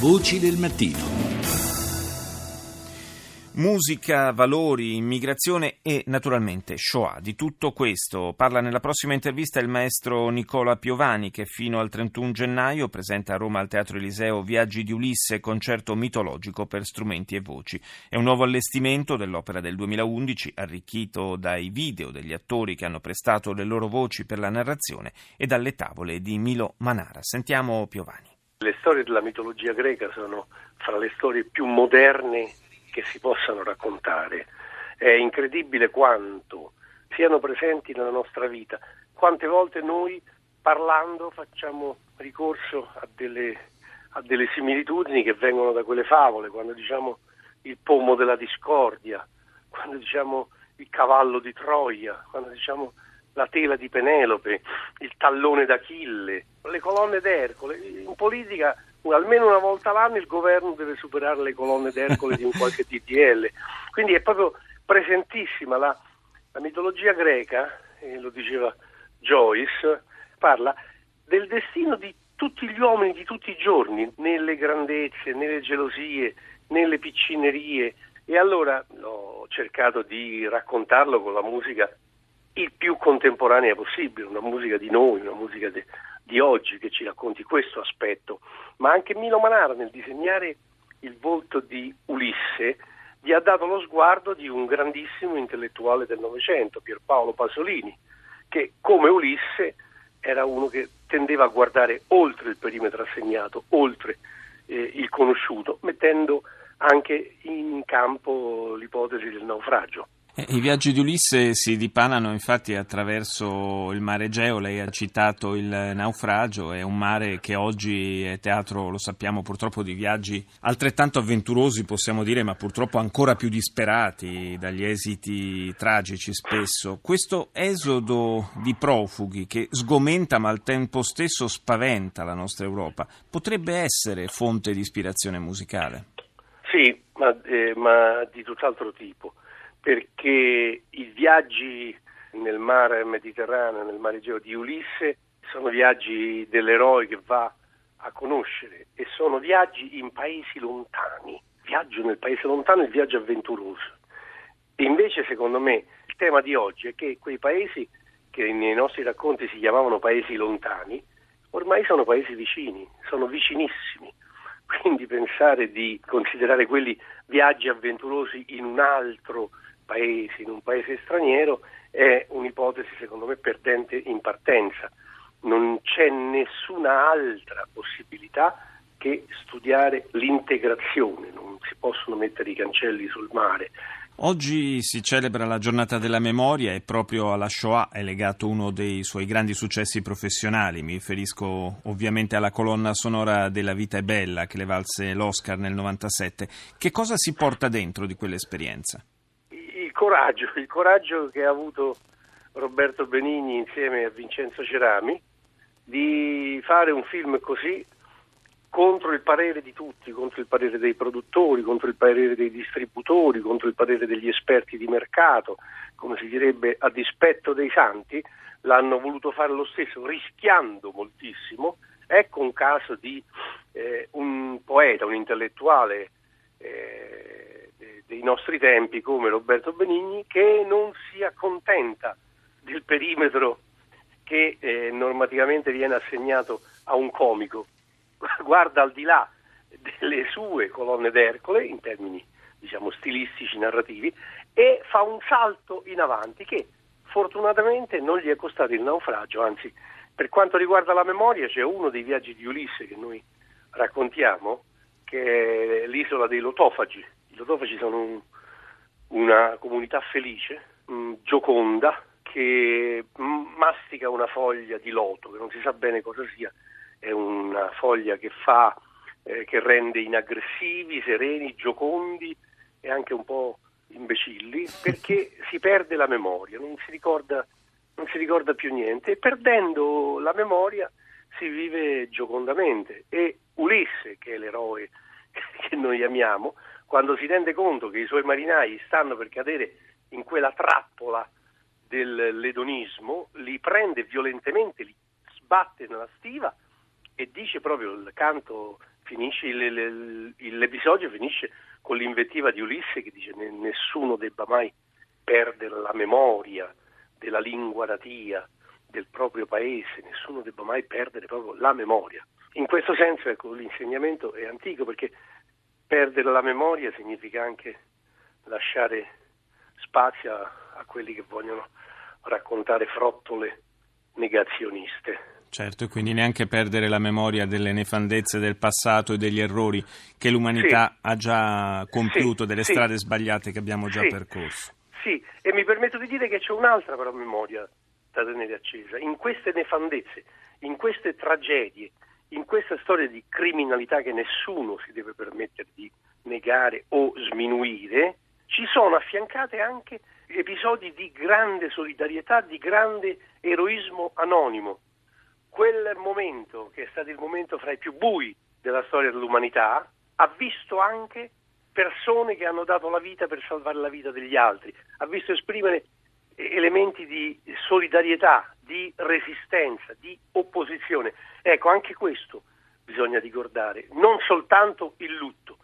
Voci del mattino. Musica, valori, immigrazione e naturalmente Shoah. Di tutto questo parla nella prossima intervista il maestro Nicola Piovani che fino al 31 gennaio presenta a Roma al Teatro Eliseo Viaggi di Ulisse, concerto mitologico per strumenti e voci. È un nuovo allestimento dell'opera del 2011 arricchito dai video degli attori che hanno prestato le loro voci per la narrazione e dalle tavole di Milo Manara. Sentiamo Piovani. Le storie della mitologia greca sono fra le storie più moderne che si possano raccontare. È incredibile quanto siano presenti nella nostra vita, quante volte noi parlando facciamo ricorso a delle, a delle similitudini che vengono da quelle favole, quando diciamo il pomo della discordia, quando diciamo il cavallo di Troia, quando diciamo la tela di Penelope, il tallone d'Achille, le colonne d'Ercole. In politica almeno una volta l'anno il governo deve superare le colonne d'Ercole di un qualche DDL. Quindi è proprio presentissima la, la mitologia greca, e lo diceva Joyce, parla del destino di tutti gli uomini di tutti i giorni, nelle grandezze, nelle gelosie, nelle piccinerie. E allora ho cercato di raccontarlo con la musica il più contemporanea possibile, una musica di noi, una musica de, di oggi che ci racconti questo aspetto, ma anche Milo Manara nel disegnare il volto di Ulisse gli ha dato lo sguardo di un grandissimo intellettuale del Novecento, Pierpaolo Pasolini, che come Ulisse era uno che tendeva a guardare oltre il perimetro assegnato, oltre eh, il conosciuto, mettendo anche in campo l'ipotesi del naufragio. Eh, I viaggi di Ulisse si dipanano infatti attraverso il mare Egeo, lei ha citato il naufragio, è un mare che oggi è teatro, lo sappiamo purtroppo, di viaggi altrettanto avventurosi possiamo dire, ma purtroppo ancora più disperati dagli esiti tragici spesso. Questo esodo di profughi che sgomenta ma al tempo stesso spaventa la nostra Europa, potrebbe essere fonte di ispirazione musicale? Sì, ma, eh, ma di tutt'altro tipo perché i viaggi nel mare Mediterraneo, nel mare Egeo di Ulisse, sono viaggi dell'eroe che va a conoscere e sono viaggi in paesi lontani. Viaggio nel paese lontano il viaggio avventuroso. E invece, secondo me, il tema di oggi è che quei paesi che nei nostri racconti si chiamavano paesi lontani, ormai sono paesi vicini, sono vicinissimi. Quindi pensare di considerare quelli viaggi avventurosi in un altro paese, in un paese straniero, è un'ipotesi secondo me perdente in partenza. Non c'è nessuna altra possibilità che studiare l'integrazione, non si possono mettere i cancelli sul mare. Oggi si celebra la giornata della memoria e proprio alla Shoah è legato uno dei suoi grandi successi professionali. Mi riferisco ovviamente alla colonna sonora della Vita è bella che le valse l'Oscar nel 97. Che cosa si porta dentro di quell'esperienza? Coraggio, il coraggio che ha avuto Roberto Benigni insieme a Vincenzo Cerami di fare un film così contro il parere di tutti, contro il parere dei produttori, contro il parere dei distributori, contro il parere degli esperti di mercato, come si direbbe a dispetto dei santi, l'hanno voluto fare lo stesso, rischiando moltissimo. Ecco un caso di eh, un poeta, un intellettuale eh, dei nostri tempi come Roberto Benigni che non si accontenta del perimetro che eh, normativamente viene assegnato a un comico, guarda al di là delle sue colonne d'Ercole in termini diciamo stilistici, narrativi e fa un salto in avanti che fortunatamente non gli è costato il naufragio, anzi per quanto riguarda la memoria c'è uno dei viaggi di Ulisse che noi raccontiamo che è l'isola dei Lotofagi, Lotofaci sono un, una comunità felice, gioconda, che mastica una foglia di loto, che non si sa bene cosa sia, è una foglia che fa, eh, che rende inaggressivi, sereni, giocondi e anche un po' imbecilli, perché si perde la memoria, non si ricorda, non si ricorda più niente e perdendo la memoria si vive giocondamente. E Ulisse, che è l'eroe che noi amiamo, quando si rende conto che i suoi marinai stanno per cadere in quella trappola dell'edonismo, li prende violentemente, li sbatte nella stiva e dice proprio il canto finisce, l'episodio finisce con l'invettiva di Ulisse che dice nessuno debba mai perdere la memoria della lingua natia, del proprio paese, nessuno debba mai perdere proprio la memoria. In questo senso ecco, l'insegnamento è antico perché perdere la memoria significa anche lasciare spazio a, a quelli che vogliono raccontare frottole negazioniste. Certo, e quindi neanche perdere la memoria delle nefandezze del passato e degli errori che l'umanità sì. ha già compiuto, sì, delle sì. strade sbagliate che abbiamo già percorso. Sì, e mi permetto di dire che c'è un'altra però memoria da tenere accesa. In queste nefandezze, in queste tragedie, in questa storia di criminalità che nessuno si deve permettere di negare o sminuire, ci sono affiancate anche episodi di grande solidarietà, di grande eroismo anonimo. Quel momento, che è stato il momento fra i più bui della storia dell'umanità, ha visto anche persone che hanno dato la vita per salvare la vita degli altri, ha visto esprimere elementi di solidarietà, di resistenza, di opposizione. Ecco, anche questo bisogna ricordare, non soltanto il lutto,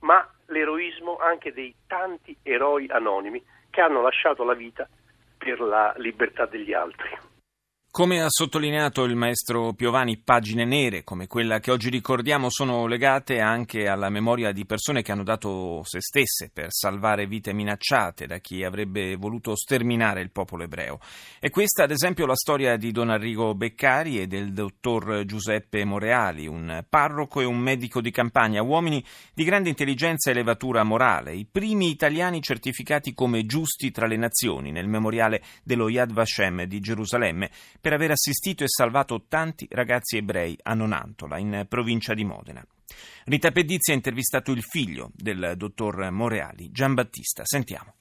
ma l'eroismo anche dei tanti eroi anonimi che hanno lasciato la vita per la libertà degli altri. Come ha sottolineato il maestro Piovani, pagine nere come quella che oggi ricordiamo sono legate anche alla memoria di persone che hanno dato se stesse per salvare vite minacciate da chi avrebbe voluto sterminare il popolo ebreo. E questa, ad esempio, la storia di Don Arrigo Beccari e del dottor Giuseppe Moreali, un parroco e un medico di campagna, uomini di grande intelligenza e levatura morale, i primi italiani certificati come giusti tra le nazioni nel memoriale dello Yad Vashem di Gerusalemme per aver assistito e salvato tanti ragazzi ebrei a Nonantola, in provincia di Modena. Rita Pedizzi ha intervistato il figlio del dottor Moreali, Giambattista. Sentiamo.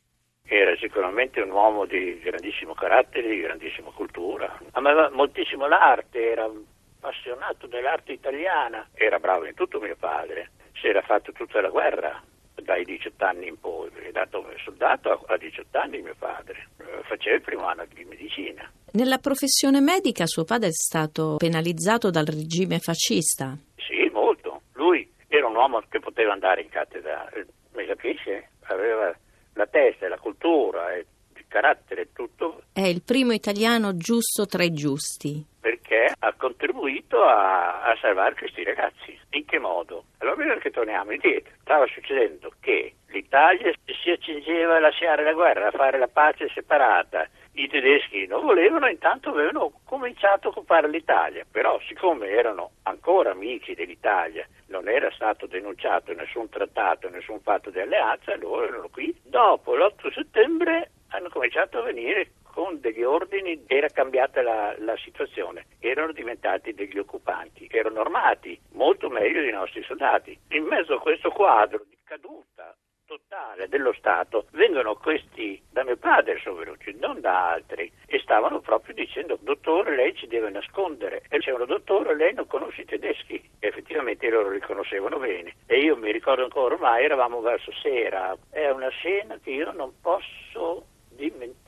Era sicuramente un uomo di grandissimo carattere, di grandissima cultura. Amava moltissimo l'arte, era appassionato dell'arte italiana. Era bravo in tutto mio padre. Si era fatto tutta la guerra dai 18 anni in poi. È dato come soldato a 18 anni mio padre. Faceva il primo anno di medicina. Nella professione medica suo padre è stato penalizzato dal regime fascista? Sì, molto. Lui era un uomo che poteva andare in cattedra, eh, mi capisce? Aveva la testa, la cultura, il carattere e tutto. È il primo italiano giusto tra i giusti. Perché ha contribuito a, a salvare questi ragazzi. In che modo? Allora bisogna che torniamo indietro. Stava succedendo che l'Italia si accingeva a lasciare la guerra, a fare la pace separata i tedeschi non volevano, intanto avevano cominciato a occupare l'Italia, però siccome erano ancora amici dell'Italia, non era stato denunciato nessun trattato, nessun fatto di alleanza, loro erano qui. Dopo l'8 settembre hanno cominciato a venire con degli ordini, era cambiata la, la situazione, erano diventati degli occupanti, erano armati molto meglio dei nostri soldati. In mezzo a questo quadro di caduta totale dello Stato vengono questi da mio padre sono venuti, non da altri, e stavano proprio dicendo dottore lei ci deve nascondere. E dicevano dottore lei non conosce i tedeschi. E effettivamente loro li conoscevano bene. E io mi ricordo ancora ormai eravamo verso sera, è una scena che io non posso dimenticare,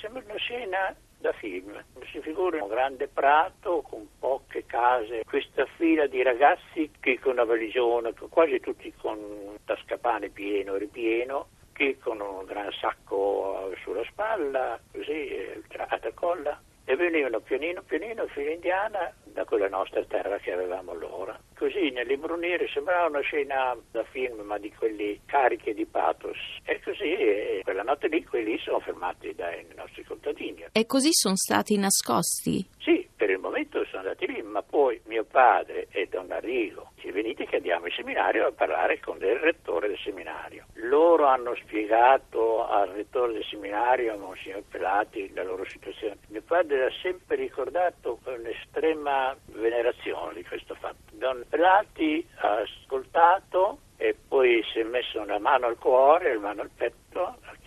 sembra una scena da film. Si figura un grande prato con poche case, questa fila di ragazzi che con una valigione, quasi tutti con un tascapane pieno e ripieno, che con un gran sacco sulla spalla, così, eh, a tracolla, e venivano pianino pianino fila indiana da quella nostra terra che avevamo allora. Così nell'imbrunire sembrava una scena da film, ma di quelli carichi di pathos. E così e quella notte lì quelli sono fermati dai nostri contadini. E così sono stati nascosti? Sì, per il momento sono andati lì, ma poi mio padre e Don Arrigo ci venite che andiamo in seminario a parlare con il rettore del seminario. Loro hanno spiegato al rettore del seminario, a Monsignor Pelati, la loro situazione. Mio padre ha sempre ricordato con estrema venerazione di questo fatto. Don Pelati ha ascoltato e poi si è messo una mano al cuore, una mano al petto,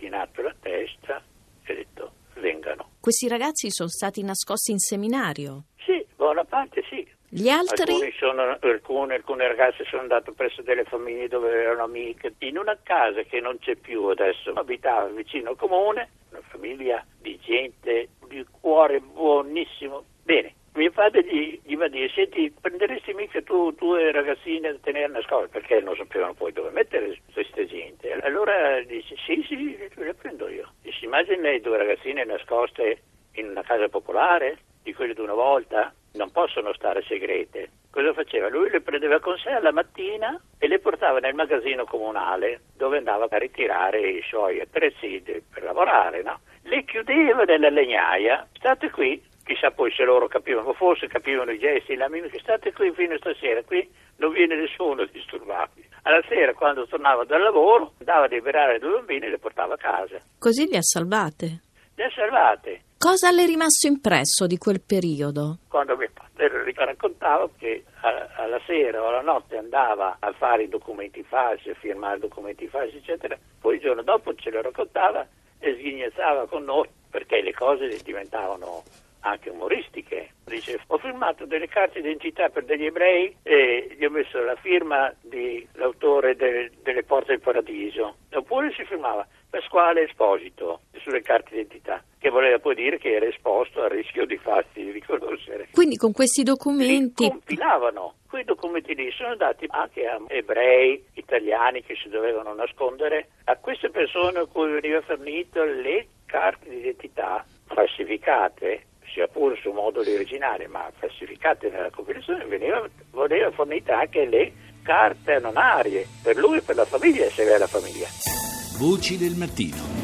chinato la testa e ha detto vengano. Questi ragazzi sono stati nascosti in seminario? Sì, buona parte sì. Gli altri? Sono, alcune, alcune, ragazze sono andate presso delle famiglie dove erano amiche. In una casa che non c'è più adesso, abitava vicino al comune, una famiglia di gente di cuore buonissimo. Mio padre gli, gli va a dire, senti, prenderesti mica tu due ragazzine da tenere nascoste, perché non sapevano poi dove mettere queste gente. Allora dice, sì, sì, le prendo io. E si immagina le due ragazzine nascoste in una casa popolare, di quelle di una volta, non possono stare segrete. Cosa faceva? Lui le prendeva con sé alla mattina e le portava nel magazzino comunale dove andava a ritirare i suoi attrezzi per lavorare, no? Le chiudeva nella legnaia, state qui, chissà poi se loro capivano, forse capivano i gesti, la mimica, state qui fino a stasera, qui non viene nessuno a disturbarvi. Alla sera, quando tornava dal lavoro, andava a liberare le due bambine e le portava a casa. Così le ha salvate? Le ha salvate. Cosa le è rimasto impresso di quel periodo? Quando mio padre raccontava che alla sera o alla notte andava a fare i documenti falsi, a firmare documenti falsi, eccetera, poi il giorno dopo ce lo raccontava e sghignazzava con noi perché le cose diventavano anche umoristiche. Dice, ho firmato delle carte d'identità per degli ebrei e gli ho messo la firma dell'autore de, delle Porte del Paradiso. Oppure si firmava Pasquale Esposito sulle carte d'identità, che voleva poi dire che era esposto al rischio di farsi riconoscere. Quindi con questi documenti... Li compilavano. Quei documenti lì sono dati anche a ebrei, italiani che si dovevano nascondere, a queste persone a cui veniva fornito le carte d'identità falsificate sia pure su moduli originali, ma falsificate nella compilazione, veniva, veniva fornita anche le carte anonarie per lui e per la famiglia, se aveva la famiglia. Voci del mattino.